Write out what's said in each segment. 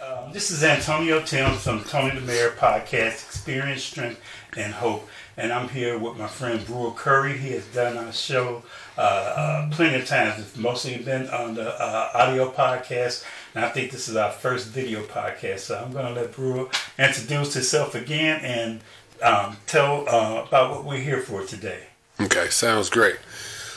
Um, this is Antonio Tim from Tony the Mayor Podcast, Experience, Strength, and Hope. And I'm here with my friend Brewer Curry. He has done our show uh, uh, plenty of times. It's mostly been on the uh, audio podcast. And I think this is our first video podcast. So I'm going to let Brewer introduce himself again and um, tell uh, about what we're here for today. Okay, sounds great.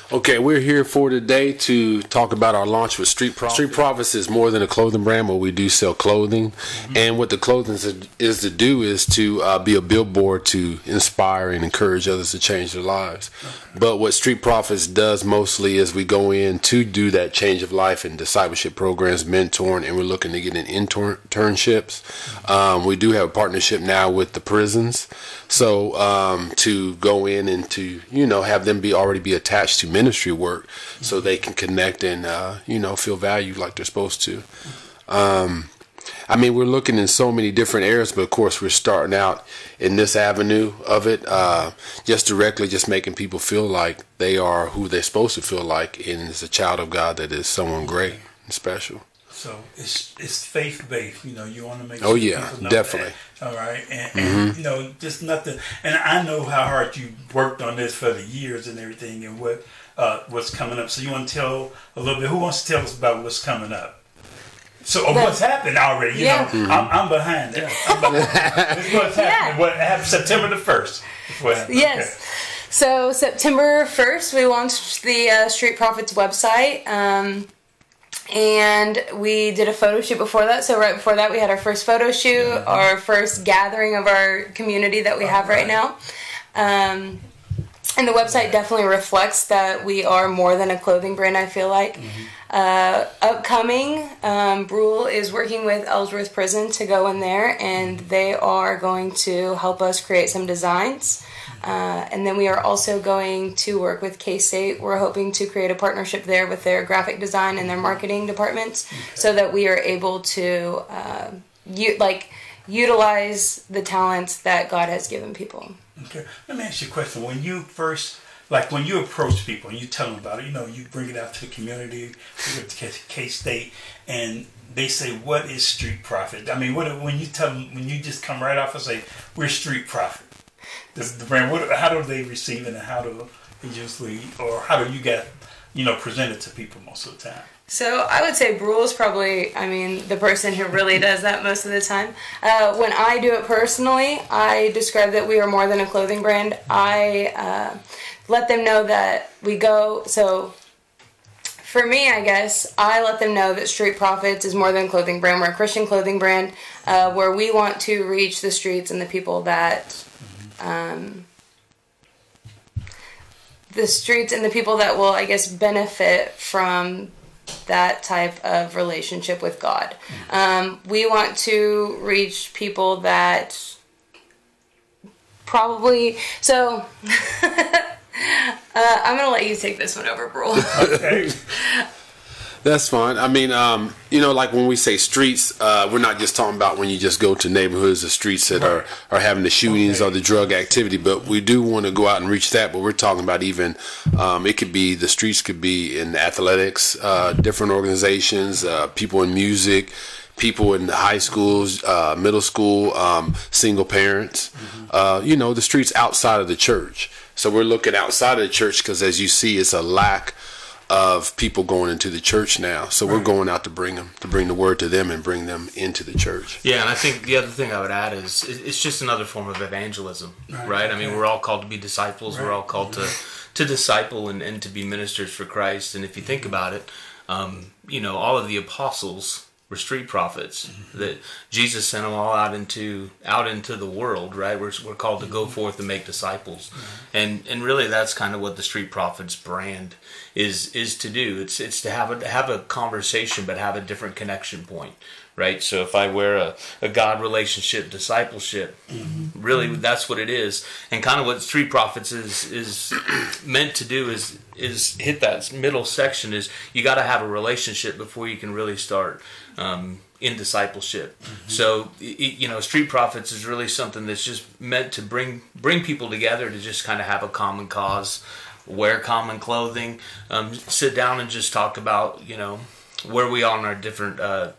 Okay, we're here for today to talk about our launch with Street Prophets. Street Prophets is more than a clothing brand, but we do sell clothing. Mm-hmm. And what the clothing is, is, to do is to uh, be a billboard to inspire and encourage others to change their lives. Okay. But what Street Prophets does mostly is we go in to do that change of life and discipleship programs, mentoring, and we're looking to get in internships. Mm-hmm. Um, we do have a partnership now with the prisons. So um, to go in and to you know have them be already be attached to ministry work, so they can connect and uh, you know feel valued like they're supposed to. Um, I mean, we're looking in so many different areas, but of course, we're starting out in this avenue of it, uh, just directly, just making people feel like they are who they're supposed to feel like, and is a child of God that is someone great and special. So it's it's faith based. You know, you want to make. Oh, sure oh yeah, definitely. That, all right, and, and mm-hmm. you know, just nothing. And I know how hard you worked on this for the years and everything, and what uh, what's coming up. So you want to tell a little bit? Who wants to tell us about what's coming up? So oh, what's happened already? You yeah. know, mm-hmm. I'm, I'm, behind it. I'm behind. this what's happening. Yeah. What happened September the first? Yes. Okay. So September 1st, we launched the uh, Street Prophets website. Um, and we did a photo shoot before that. So right before that, we had our first photo shoot, mm-hmm. our first gathering of our community that we have right, now. Um, and the website definitely reflects that we are more than a clothing brand. I feel like. Mm-hmm. Uh, upcoming, um, Brule is working with Ellsworth Prison to go in there, and they are going to help us create some designs. Uh, and then we are also going to work with K State. We're hoping to create a partnership there with their graphic design and their marketing departments, okay. so that we are able to uh, u- like utilize the talents that God has given people. Okay, let me ask you a question. When you first like when you approach people and you tell them about it, you know, you bring it out to the community, with K State, and they say, "What is street prophet?" I mean, what when you tell them when you just come right off and say, "We're street prophet," the brand. What, how do they receive it, and how do usually, or how do you get, you know, present it to people most of the time? So I would say Brule is probably, I mean, the person who really does that most of the time. Uh, when I do it personally, I describe that we are more than a clothing brand. I uh, let them know that we go. So for me, I guess I let them know that Street Prophets is more than a clothing brand. We're a Christian clothing brand uh, where we want to reach the streets and the people that um, the streets and the people that will, I guess, benefit from that type of relationship with God. Um, we want to reach people that probably so. uh, I'm gonna let you take this one over, bro. okay. That's fine. I mean, um, you know, like when we say streets, uh, we're not just talking about when you just go to neighborhoods or streets that right. are, are having the shootings okay. or the drug activity, but we do want to go out and reach that. But we're talking about even, um, it could be, the streets could be in athletics, uh, different organizations, uh, people in music, people in high schools, uh, middle school, um, single parents, mm-hmm. Uh, you know, the streets outside of the church. So we're looking outside of the church because as you see, it's a lack of people going into the church now. So we're going out to bring them, to bring the word to them and bring them into the church. Yeah, and I think the other thing I would add is it's just another form of evangelism, right? right? I mean, we're all called to be disciples. Right. We're all called to to disciple and, and to be ministers for Christ. And if you think about it, um, you know, all of the apostles were street prophets mm-hmm. that Jesus sent them all out into out into the world right we're, we're called to go mm-hmm. forth and make disciples mm-hmm. and and really that's kind of what the street prophets brand is is to do it's it's to have a have a conversation but have a different connection point right so if i wear a, a god relationship discipleship mm-hmm. really that's what it is and kind of what street prophets is is meant to do is is hit that middle section is you got to have a relationship before you can really start um, in discipleship. Mm-hmm. So you know, street prophets is really something that's just meant to bring bring people together to just kind of have a common cause, wear common clothing, um, sit down and just talk about you know where we are in our different uh,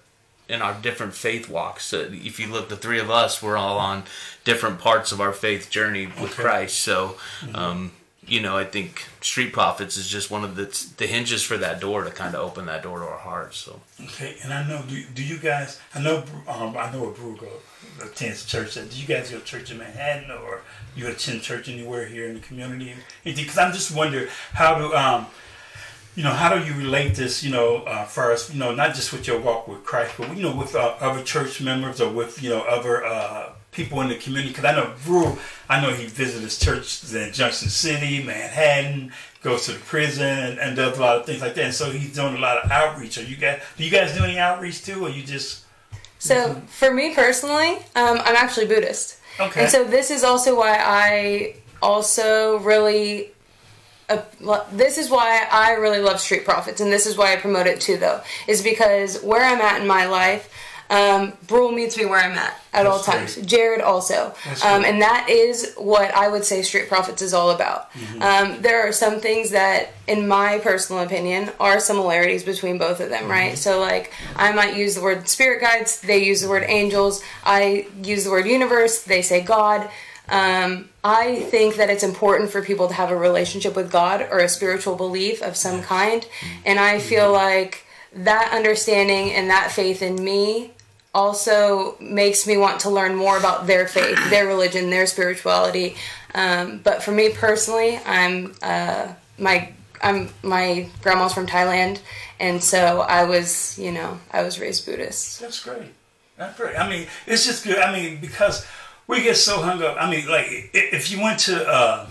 in our different faith walks. Uh, if you look, the three of us, we're all on different parts of our faith journey with Okay. Christ. So, um, you know, I think Street Prophets is just one of the the hinges for that door to kind of open that door to our hearts. So, Okay, and I know, do, do you guys, I know, um, I know a Brew go, attends church. Do you guys go to church in Manhattan or you attend church anywhere here in the community? Because I'm just wondering how do, um, you know, how do you relate this, you know, uh, first, you know, not just with your walk with Christ, but, you know, with uh, other church members or with, you know, other uh, people in the community? Because I know Brew, I know he visits churches in Junction City, Manhattan, goes to the prison and, and does a lot of things like that. And so he's doing a lot of outreach. Are you guys, do you guys do any outreach too, or you just, So for me personally, um, I'm actually Buddhist. Okay. And so this is also why I also really. Lo- this is why I really love Street Prophets, and this is why I promote it too. Though is because where I'm at in my life, um, Brule meets me where I'm at at all times. great. Jared also, um, and that is what I would say Street Prophets is all about. Mm-hmm. Um, there are some things that, in my personal opinion, are similarities between both of them, Mm-hmm. right? So, like, I might use the word spirit guides, they use the word angels, I use the word universe, they say God. Um, I think that it's important for people to have a relationship with God or a spiritual belief of some kind, and I feel like that understanding and that faith in me also makes me want to learn more about their faith, their religion, their spirituality. Um, but for me personally, I'm uh, my I'm my grandma's from Thailand, and so I was you know I was raised Buddhist. that's great. That's great. I mean, it's just good. I mean, because we get so hung up. I mean, like, if you went to, uh,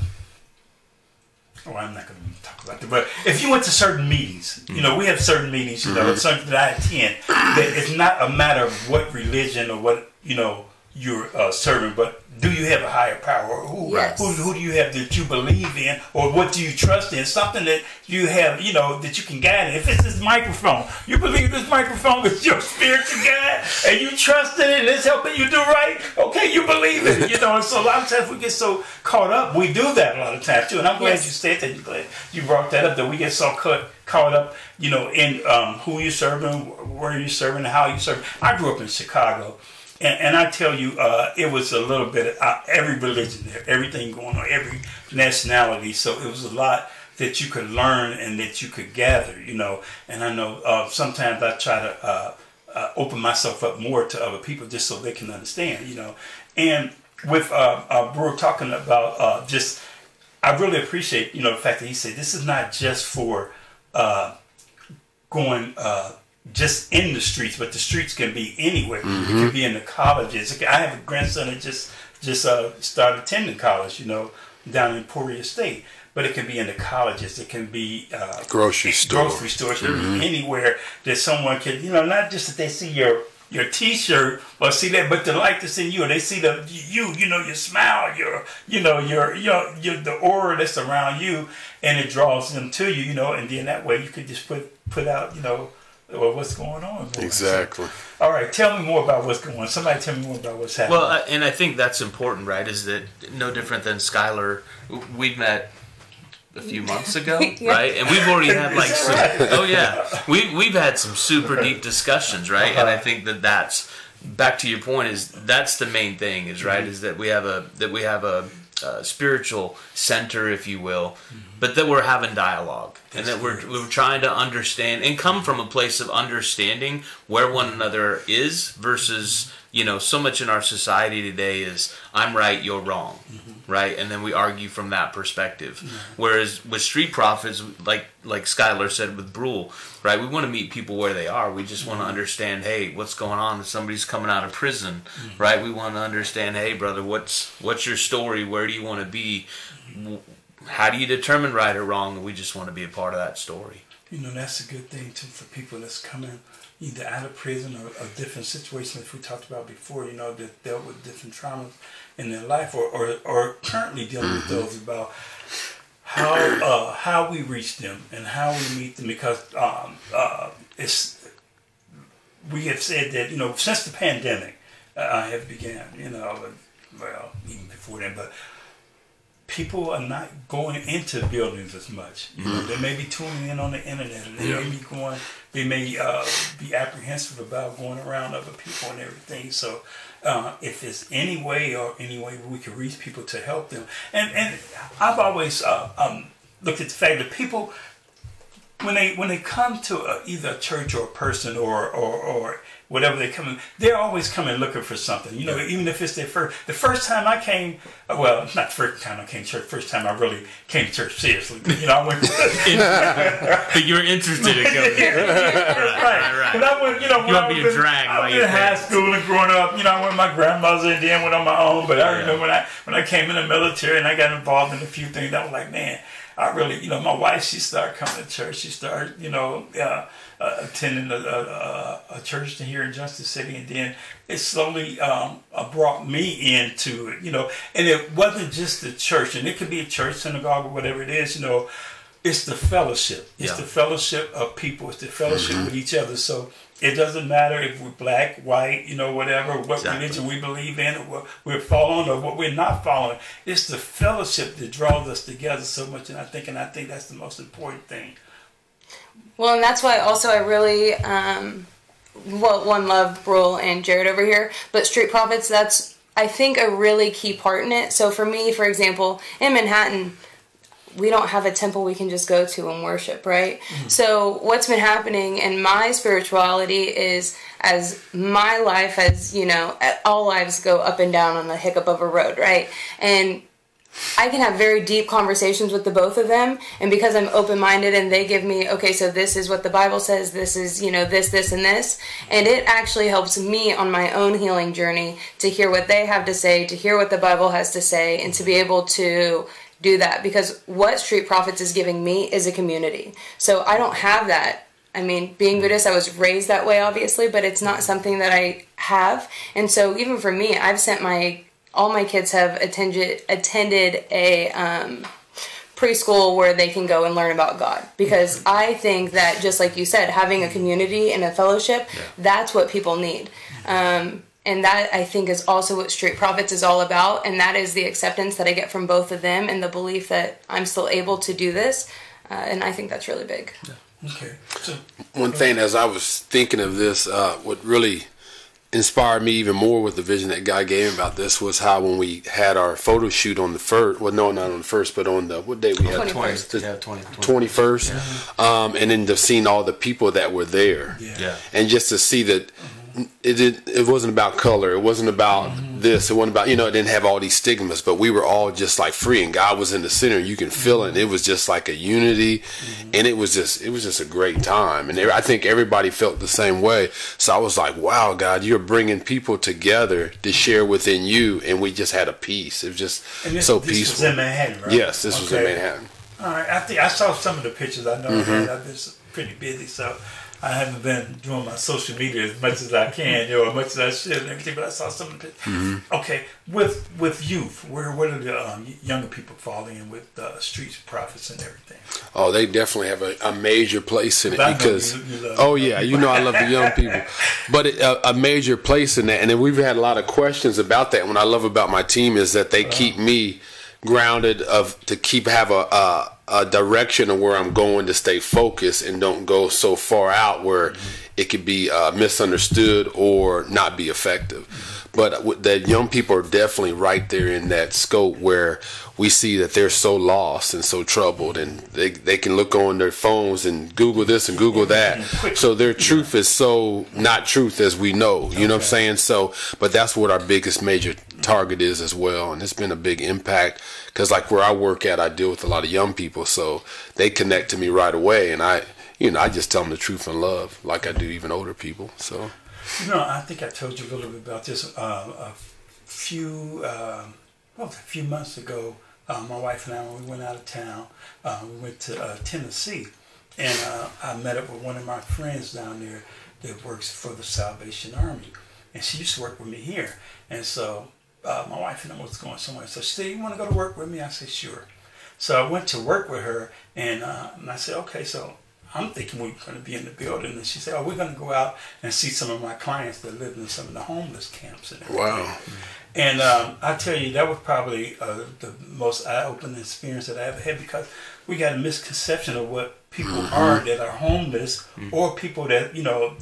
oh, I'm not going to talk about that, but if you went to certain meetings, you know, we have certain meetings, you know, something that I attend, that it's not a matter of what religion or what, you know, you're uh, serving, but do you have a higher power? Who, Yes. who, who do you have that you believe in, or what do you trust in? Something that you have, you know, that you can guide. If it's this microphone, you believe this microphone is your spiritual guide, and you trust in it, and it's helping you do right. Okay, you believe it, you know. And so a lot of times we get so caught up. We do that a lot of times too, and I'm glad Yes. you said that. You glad you brought that up. That we get so caught caught up, you know, in um, who you serving, where you serving, and how you serving. I grew up in Chicago. And, and I tell you, uh, it was a little bit of uh, every religion everything going on, every nationality. So it was a lot that you could learn and that you could gather, you know. And I know uh, sometimes I try to uh, uh, open myself up more to other people just so they can understand, you know. And with uh, uh, talking about just, I really appreciate, you know, the fact that he said this is not just for going just in the streets, but the streets can be anywhere. It can be in the colleges. I have a grandson that just just uh, started attending college, you know, down in Emporia State. But it can be in the colleges. It can be uh, Grocery store. grocery stores. It can be anywhere that someone can, you know, not just that they see your your T-shirt or see that, but they like to see you. Or they see the you, you know, your smile, your, you know, your, your, your the aura that's around you, and it draws them to you, you know. And then that way you could just put put out, you know, well, what's going on. Exactly. All right, tell me more about what's going on. Somebody tell me more about what's happening. well, uh, and I think that's important, right? Is that no different than Skylar? We've met a few months ago, Yeah. right? And we've already had like some, right? oh yeah, we we've had some super deep discussions, right? And I think that that's back to your point is that's the main thing is right is that we have a that we have a, uh spiritual center, if you will, mm-hmm. but that we're having dialogue and that we're we're trying to understand and come from a place of understanding where one mm-hmm. another is versus mm-hmm. You know so much in our society today is I'm right, you're wrong, mm-hmm. right? And then we argue from that perspective. Whereas with street prophets, like like Skylar said with Brule, right? We want to meet people where they are. We just want to mm-hmm. understand, hey, what's going on? If somebody's coming out of prison, mm-hmm. right? We want to understand, hey, brother, what's what's your story? Where do you want to be? How do you determine right or wrong? We just want to be a part of that story. You know, that's a good thing too for people that's coming either out of prison or, or different situations that we talked about before, you know, that dealt with different traumas in their life or, or, or currently dealing with those about how uh, how we reach them and how we meet them because um, uh, it's we have said that, you know, since the pandemic uh, have began, you know, well, even before then, but people are not going into buildings as much. You know, they may be tuning in on the internet, and they Yeah. may be going. They may uh, be apprehensive about going around other people and everything. So, uh, if there's any way or any way we can reach people to help them, and and I've always uh, um, looked at the fact that people when they when they come to a, either a church or a person or or, or whatever they come in, they're always coming looking for something. You know, even if it's their first the first time I came, uh, well, not the first time I came to church, first time I really came to church seriously. But, you know, I went. But you're interested in going. right, right. But I went, you know, when won't I be was in, dragged I was in high parents. school and growing up, you know, I went with my grandmother and then went on my own. But I remember when I when I came in the military and I got involved in a few things, I was like, man, I really, you know, my wife, she started coming to church. She started, you know, uh, uh, attending a, a, a, a church here in Junction City, and then it slowly um, uh, brought me into it, you know. And it wasn't just the church, and it could be a church, synagogue, or whatever it is, you know. It's the fellowship. It's Yeah. the fellowship of people. It's the fellowship with each other. So it doesn't matter if we're black, white, you know, whatever, what Exactly. religion we believe in, or what we're following, or what we're not following. It's the fellowship that draws us together so much, and I think, and I think that's the most important thing. Well, and that's why also I really, um, well, one love Brule and Jared over here, but Street Prophets, that's, I think, a really key part in it. So for me, for example, in Manhattan, we don't have a temple we can just go to and worship, right? Mm-hmm. So what's been happening in my spirituality is as my life as, you know, all lives go up and down on the hiccup of a road, right? And I can have very deep conversations with the both of them, and because I'm open minded and they give me, okay, so this is what the Bible says, this is, you know, this, this, and this, and it actually helps me on my own healing journey to hear what they have to say, to hear what the Bible has to say, and to be able to do that because what Street Prophets is giving me is a community. So I don't have that. I mean, being Buddhist, I was raised that way, obviously, but it's not something that I have. And so, even for me, I've sent my all my kids have attended attended a um, preschool where they can go and learn about God. Because I think that just like you said, having a community and a fellowship, that's what people need. Um, and that I think is also what Street Prophets is all about, and that is the acceptance that I get from both of them and the belief that I'm still able to do this, uh, and I think that's really big. Okay. So, One thing, as I was thinking of this, uh, what really inspired me even more with the vision that God gave me about this was how when we had our photo shoot on the first, well, no, not on the first, but on the what day we had 21st. the Yeah, 20, twenty first, um, and then to seeing all the people that were there, yeah. Yeah. and just to see that it did, it wasn't about color, it wasn't about mm-hmm. this, it wasn't about you know, it didn't have all these stigmas, but we were all just like free, and God was in the center. You can feel it. And it was just like a unity, mm-hmm. and it was just it was just a great time, and I think everybody felt the same way. So I was like, wow, God, you're bringing people together to share within you, and we just had a peace. It was just this, so this peaceful. was in Manhattan, right? Yes, this was in Okay. Manhattan. All right. I think I saw some of the pictures. I know Mm-hmm. I've been pretty busy, so I haven't been doing my social media as much as I can, you know, as much as I should and everything. But I saw some of the pictures. Mm-hmm. Okay, with with youth, where where do the um, younger people falling in with uh, street prophets and everything? Oh, they definitely have a, a major place in it because. you- you oh yeah, you know I love the young people, but it, a, a major place in that, and then we've had a lot of questions about that. What I love about my team is that they keep me grounded of to keep have a, a a direction of where I'm going to stay focused and don't go so far out where it could be uh, misunderstood or not be effective. But that young people are definitely right there in that scope where we see that they're so lost and so troubled, and they they can look on their phones and Google this and Google that. So their truth is so not truth as we know. You know what I'm saying? So, but that's what our biggest major target is as well, and it's been a big impact because like where I work at, I deal with a lot of young people, so they connect to me right away, and I. You know, I just tell them the truth and love, like I do even older people. So, You know, I think I told you a little bit about this uh, a few, um well, a few months ago. Uh, my wife and I, when we went out of town, uh, we went to uh, Tennessee, and uh, I met up with one of my friends down there that works for the Salvation Army, and she used to work with me here. And so uh, my wife and I was going somewhere. So she said, "You want to go to work with me?" I said, "Sure." So I went to work with her, and, uh, and I said, "Okay, so." I'm thinking we're going to be in the building. And she said, oh, we're going to go out and see some of my clients that live in some of the homeless camps. And everything. Wow. And um, I tell you, that was probably uh, the most eye-opening experience that I ever had because we got a misconception of what people Mm-hmm. are that are homeless or people that you know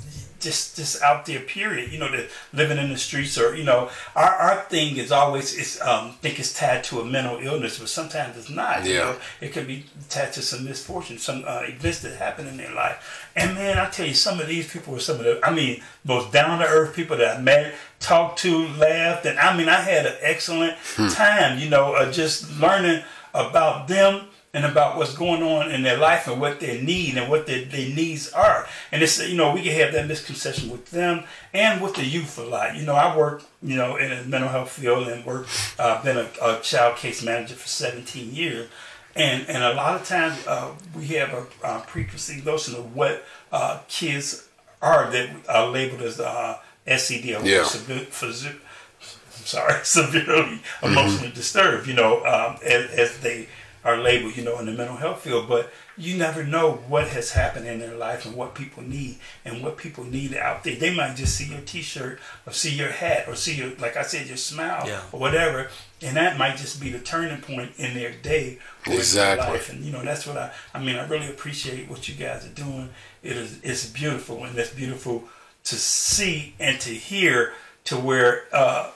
just just out there. Period. You know, that living in the streets or you know, our our thing is always it's um think it's tied to a mental illness, but sometimes it's not. You Yeah. know, it could be tied to some misfortune, some uh, events that happen in their life. And man, I tell you, some of these people were some of the, I mean, most down to earth people that I met, talked to, laughed, and I mean, I had an excellent time. You know, uh, just learning about them and about what's going on in their life and what they need and what their, their needs are. And it's you know we can have that misconception with them and with the youth a lot. You know, I work you know in a mental health field and work uh, been a, a child case manager for 17 years. And, and a lot of times uh, we have a, uh preconceived notion of what uh, kids are that are labeled as uh, SED or Yeah. phys- I'm sorry, severely emotionally disturbed, you know, um, as, as they are labeled, you know, in the mental health field. But you never know what has happened in their life and what people need and what people need out there. They might just see your T-shirt or see your hat or see your, like I said, your smile Yeah. or whatever, and that might just be the turning point in their day or in their life. And you know, that's what I, I mean, I really appreciate what you guys are doing. It is, it's beautiful, and it's beautiful to see and to hear to where uh,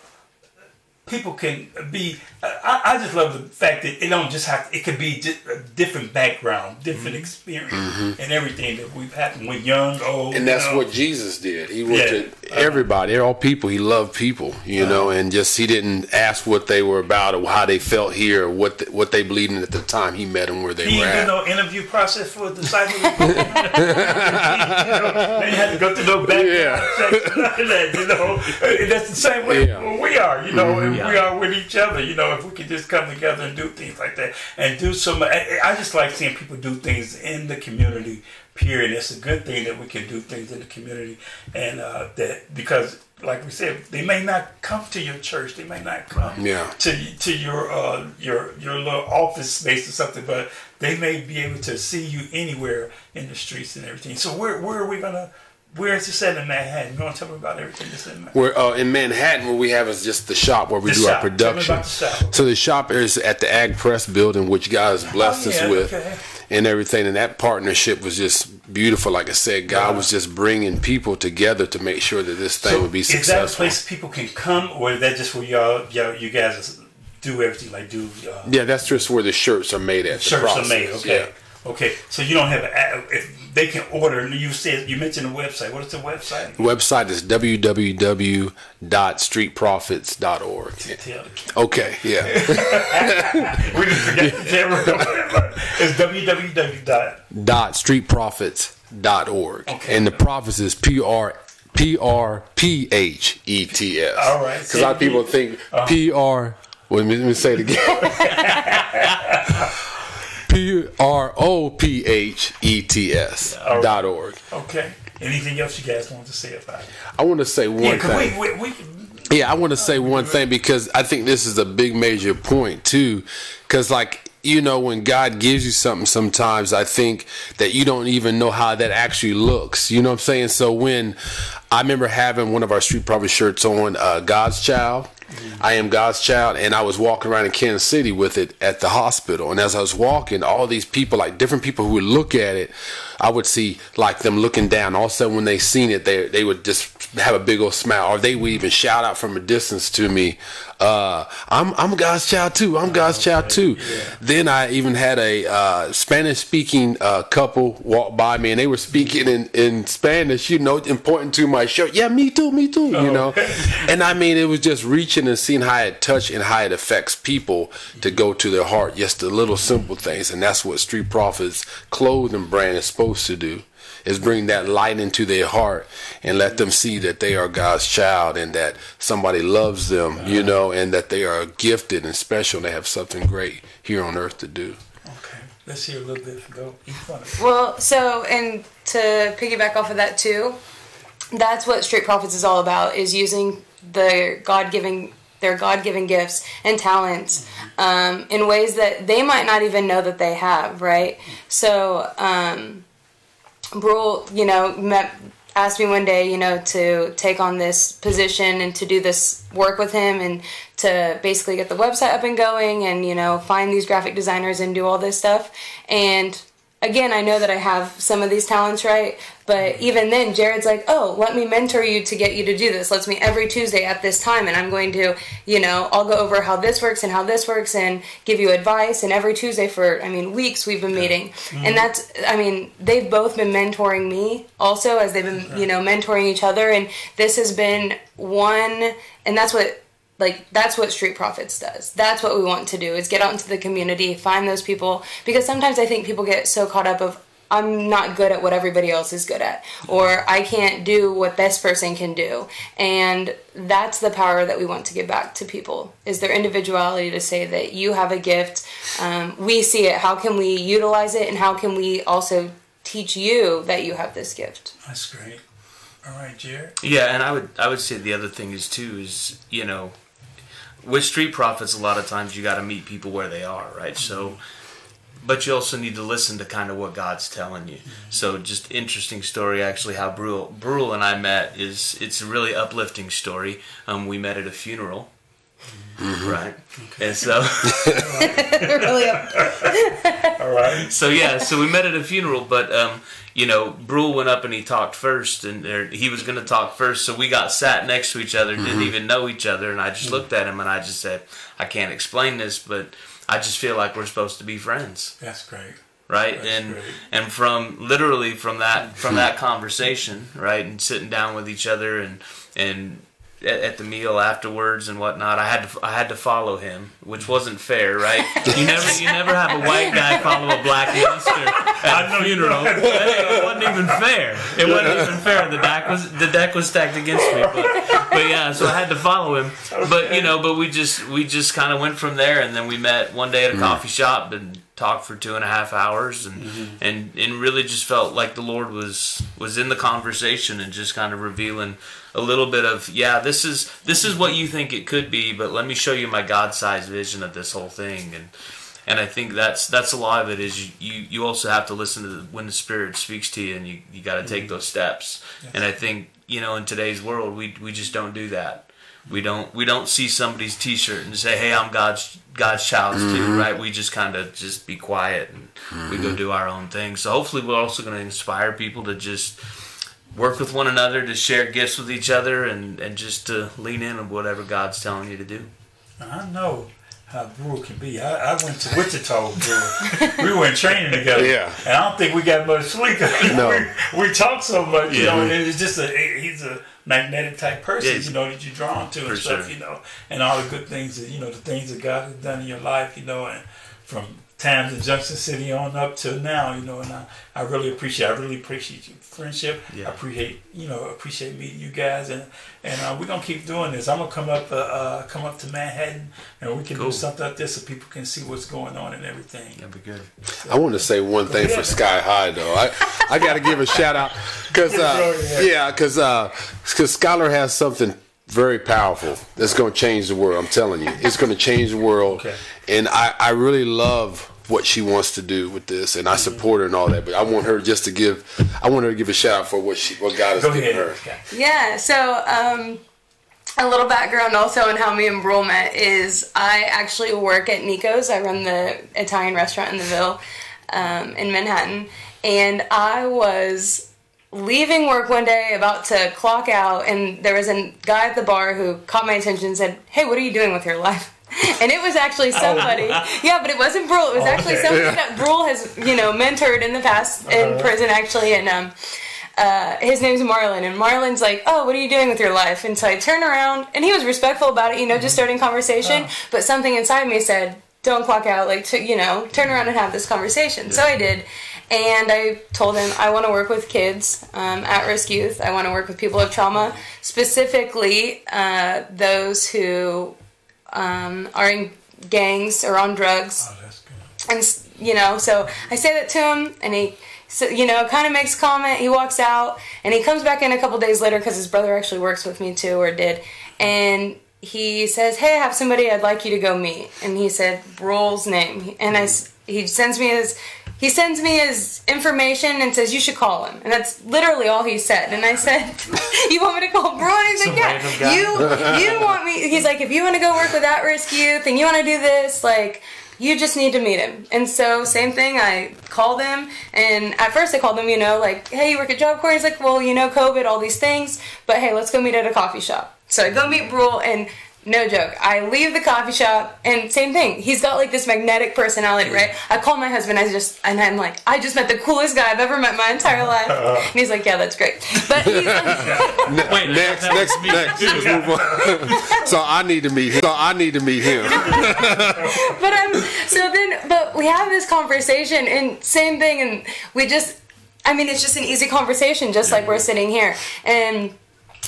people can be. I, I just love the fact that it don't just have. It could be just a different background, different Mm-hmm. experience, and everything that we've had when we're young, old. And that's you know. what Jesus did. He went Yeah. to everybody, They're all people. He loved people, you know, and just he didn't ask what they were about or how they felt here or what the, what they believed in at the time. He met them where they He were didn't at. no interview process for a disciple. you know, they had to go through no background Yeah. checks and all that, you know. And that's the same way Yeah. we are, you know, and mm-hmm. we Yeah. are with each other, you know, if we could just come together and do things like that and do some, I, I just like seeing people do things in the community, period. It's a good thing that we can do things in the community and uh, that, because like we said, they may not come to your church, they may not come Yeah. to to your uh, your your little office space or something, but they may be able to see you anywhere in the streets and everything. So where where are we gonna? Where is this at in Manhattan? You want to tell me about everything that's in Manhattan? We're uh, in Manhattan. What we have is just the shop where we The do shop. our Tell me production. about the shop. So the shop is at the Ag Press building, which God has blessed Oh, us with, okay. And everything. And that partnership was just beautiful. Like I said, God was just bringing people together to make sure that this thing would be is that a successful. place people can come, or is that just where y'all, y'all you guys do everything like do? Uh, Yeah, that's just where the shirts are made at. the shirts are made. Okay. yeah. Okay, so you don't have a, if they can order. You said you mentioned the website. What is the website? The website is www.streetprophets.org. The. Okay, yeah. we just forgot to tell It's www. dot dot streetprophets.org. Okay. And the profits is P R P R P H E T S. All right. Because a lot of people think P R. Let me, let me say it again. P R O P H E T S dot org. Okay. Anything else you guys want to say about it? I want to say one Yeah, thing. we, we, we, Yeah, I want to say one thing because I think this is a big major point too. Because, like, you know, when God gives you something, sometimes I think that you don't even know how that actually looks. You know what I'm saying? So, when I remember having one of our Street Prophet shirts on, uh, God's Child, I am God's child, and I was walking around in Kansas City with it at the hospital. And as I was walking, all these people, like different people who would look at it, I would see like them looking down. All of a sudden, when they seen it, they they would just have a big old smile, or they would even shout out from a distance to me, uh, "I'm I'm God's child too. I'm God's child too." Then I even had a uh, Spanish speaking uh, couple walk by me, and they were speaking in in Spanish, you know, important to my shirt. Yeah, me too, me too. You know, and I mean, it was just reaching and seeing how it touch and how it affects people to go to their heart. Just the little simple things, and that's what Street Prophets clothing brand is supposed to do. Is bring that light into their heart and let them see that they are God's child and that somebody loves them, you know, and that they are gifted and special. And they have something great here on earth to do. okay. Let's hear a little bit. Go. Each one. Well, so and to piggyback off of that too, that's what Street Prophets is all about: is using the God giving their God given gifts and talents um, in ways that they might not even know that they have. Right. So um, Brule, you know, met asked me one day, you know, to take on this position and to do this work with him and to basically get the website up and going and, you know, find these graphic designers and do all this stuff. And again, I know that I have some of these talents, right? But even then, Jared's like, oh, let me mentor you to get you to do this. Let's meet every Tuesday at this time, and I'm going to, you know, I'll go over how this works and how this works and give you advice. And every Tuesday for, I mean, weeks we've been meeting. Mm-hmm. And that's, I mean, they've both been mentoring me also as they've been, you know, mentoring each other. And this has been one, and that's what like that's what street prophets does. That's what we want to do is get out into the community find those people. Because sometimes i think people get so caught up of i'm not good at what everybody else is good at or i can't do what this person can do. And that's the power that we want to give back to people is their individuality to say that you have a gift um, we see it. How can we utilize it and how can we also teach you that you have this gift? That's great. All right jared? Yeah and i would i would say the other thing is too is you know with street prophets, a lot of times you got to meet people where they are, right? Mm-hmm. So, but you also need to listen to kind of what God's telling you. Mm-hmm. So, just interesting story actually. How Brule Brule and I met is it's a really uplifting story. Um, we met at a funeral. Mm-hmm. Right, okay. and so really, all right. So yeah, so we met at a funeral, but um, you know, Brule went up and he talked first, and he was going to talk first. So we got sat next to each other, didn't mm-hmm. even know each other, and I just mm-hmm. looked at him and I just said, "I can't explain this, but I just feel like we're supposed to be friends." That's great. Right, That's and great. and from literally from that from that conversation, right, and sitting down with each other and and at, at, the meal afterwards and whatnot. I had to I had to follow him, which wasn't fair, right? You never you never have a white guy follow a black youngster at a funeral. It wasn't even fair. It wasn't even fair. The deck was the deck was stacked against me, but but yeah, so I had to follow him. But you know, but we just we just kind of went from there, and then we met one day at a mm. coffee shop and talked for two and a half hours and mm-hmm. and and really just felt like the Lord was was in the conversation and just kind of revealing a little bit of yeah this is this is what you think it could be but let me show you my god-sized vision of this whole thing and and I think that's that's a lot of it is you, you, you also have to listen to the, when the spirit speaks to you and you, you got to take mm-hmm. those steps yes. and I think you know in today's world we we just don't do that we don't we don't see somebody's t-shirt and say hey I'm God's God's child mm-hmm. too right we just kind of just be quiet and mm-hmm. we go mm-hmm. do our own thing so hopefully we're also going to inspire people to just work with one another, to share gifts with each other, and, and just to lean in on whatever God's telling you to do. I know how Brew can be. I, I went to Wichita Brew. we were in training together. Yeah. And I don't think we got much sleep. No. we, we talk so much, you know, and it's just a, he's a magnetic type person, yeah. you know, that you're drawn to and stuff, sure. you know, and all the good things that, you know, the things that God has done in your life, you know, and from times in Junction City on up to now, you know, and I, I really appreciate I really appreciate your friendship. Yeah. I appreciate you know appreciate meeting you guys and and uh, we're gonna keep doing this. I'm gonna come up uh, uh, come up to Manhattan and we can cool. do something like this so people can see what's going on and everything. That'd be good. So, I want to say one thing for Sky High though. I I got to give a shout out because uh, yeah because because Skylar has something very powerful that's going to change the world. I'm telling you, it's going to change the world. Okay. And I, I really love what she wants to do with this, and I support her and all that. But I want her just to give, I want her to give a shout out for what she, what God has Go given ahead. her. Yeah. So, um, a little background also on how me and Brule met is I actually work at Nico's. I run the Italian restaurant in the Ville um, in Manhattan, and I was leaving work one day, about to clock out, and there was a guy at the bar who caught my attention and said, Hey, what are you doing with your life? and it was actually oh. somebody. yeah, but it wasn't Brule. It was actually somebody yeah. that Brule has, you know, mentored in the past in uh-huh. prison, actually. And um, uh, his name's Marlon. And Marlon's like, "Oh, what are you doing with your life?" And so I turn around, and he was respectful about it, you know, just mm-hmm. starting conversation. But something inside me said, "Don't clock out. Like, to, you know, turn around and have this conversation." Yeah. So I did. And I told him I want to work with kids, um, at risk youth. I want to work with people of trauma, specifically uh, those who um, are in gangs or on drugs. Oh, that's good. And you know, so I say that to him, and he, so, you know, kind of makes comment. He walks out, and he comes back in a couple days later because his brother actually works with me too, or did, and he says, "Hey, I have somebody I'd like you to go meet." And he said Roll's name, and I he sends me his he sends me his information and says you should call him, and that's literally all he said. And I said, "You want me to call Bro?" He's like, "Yeah, you you want me?" He's like, "If you want to go work with at risk youth and you want to do this, like." You just need to meet him. And so, same thing, I called him. And at first, I called him, you know, like, hey, you work at Job Corps? He's like, well, you know, COVID, all these things. But hey, let's go meet at a coffee shop. So I go meet Brule, and no joke, I leave the coffee shop, and same thing. He's got like this magnetic personality, right? I call my husband, I just, and I'm like, I just met the coolest guy I've ever met in my entire life. And he's like, yeah, that's great. But he's like, Wait, next, next, next. Let's move on. so I need to meet him. So I need to meet him. but I'm so then but we have this conversation and same thing and we just I mean it's just an easy conversation just like we're sitting here and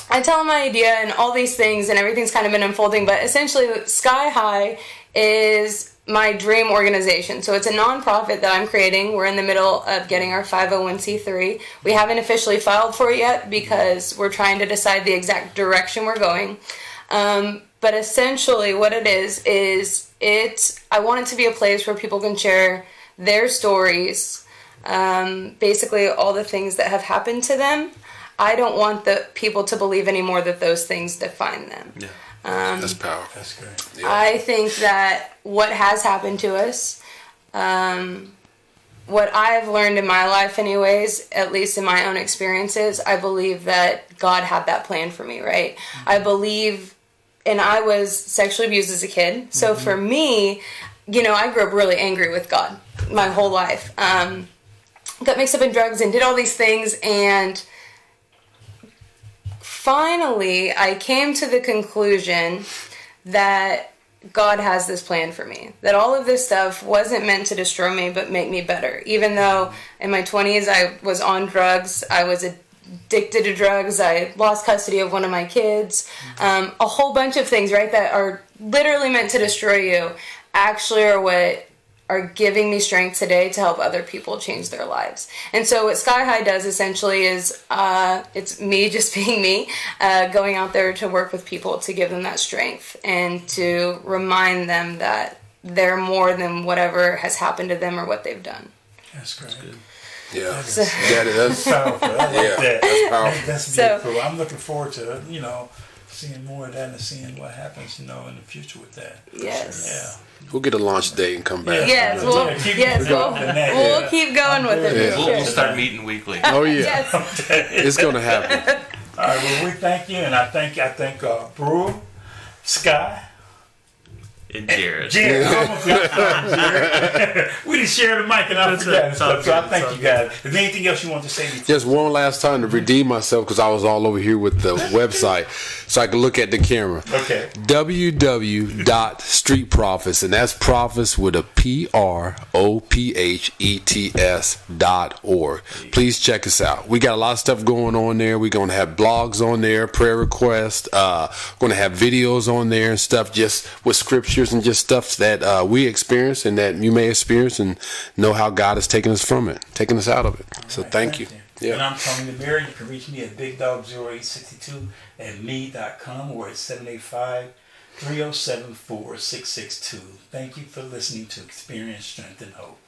I tell him my idea and all these things and everything's kind of been unfolding but essentially Sky High is my dream organization. So it's a nonprofit that I'm creating. We're in the middle of getting our 501c3. We haven't officially filed for it yet because we're trying to decide the exact direction we're going. Um, but essentially, what it is is it. I want it to be a place where people can share their stories, um, basically all the things that have happened to them. I don't want the people to believe anymore that those things define them. Yeah. That's powerful. That's great. I think that what has happened to us, um, what I've learned in my life, anyways, at least in my own experiences, I believe that God had that plan for me, right? I believe, and I was sexually abused as a kid. So for me, you know, I grew up really angry with God my whole life. Um, got mixed up in drugs and did all these things and finally I came to the conclusion that God has this plan for me. That all of this stuff wasn't meant to destroy me but make me better. Even though in my 20s I was on drugs, I was addicted to drugs, I lost custody of one of my kids, um, a whole bunch of things, right, that are literally meant to destroy you actually are what are giving me strength today to help other people change their lives. And so what Sky High does essentially is uh, it's me just being me, uh, going out there to work with people to give them that strength and to remind them that they're more than whatever has happened to them or what they've done. That's great. Yeah. So- That is. Powerful. I like Yeah, that. that's powerful. That's So- I'm looking forward to you know seeing more of that and seeing what happens you know in the future with that. Yes. Yeah. We'll get a launch date and come back. Yes, Yeah, we'll, keep yes, going we'll, with we'll yeah. keep going with it. Yeah. We'll, we'll start meeting weekly. Oh yeah. Yes. It's gonna happen. All right. Well, we thank you, and I thank I thank uh, Brew, Sky, And Jared. Jared. I almost got Jared. we didn't share the mic, and I That's forgot it. and stuff. It's So I thank It's you guys. Is there anything else you want to say? Just one last time to redeem myself because I was all over here with the website, so I can look at the camera. Okay. www.streetprophets, and that's prophets with a P R O P H E T S dot org. Please check us out. We got a lot of stuff going on there. We're gonna have blogs on there, prayer requests. Uh, gonna have videos on there and stuff, just with scriptures and just stuff that uh, we experience and that you may experience and know how God has taken us from it, taken us out of it. So thank you. Yeah. I'm Tony the Mayor. You can reach me at bigdog0862 at me.com or at 785 307 4662. Thank you for listening to Experience Strength and Hope.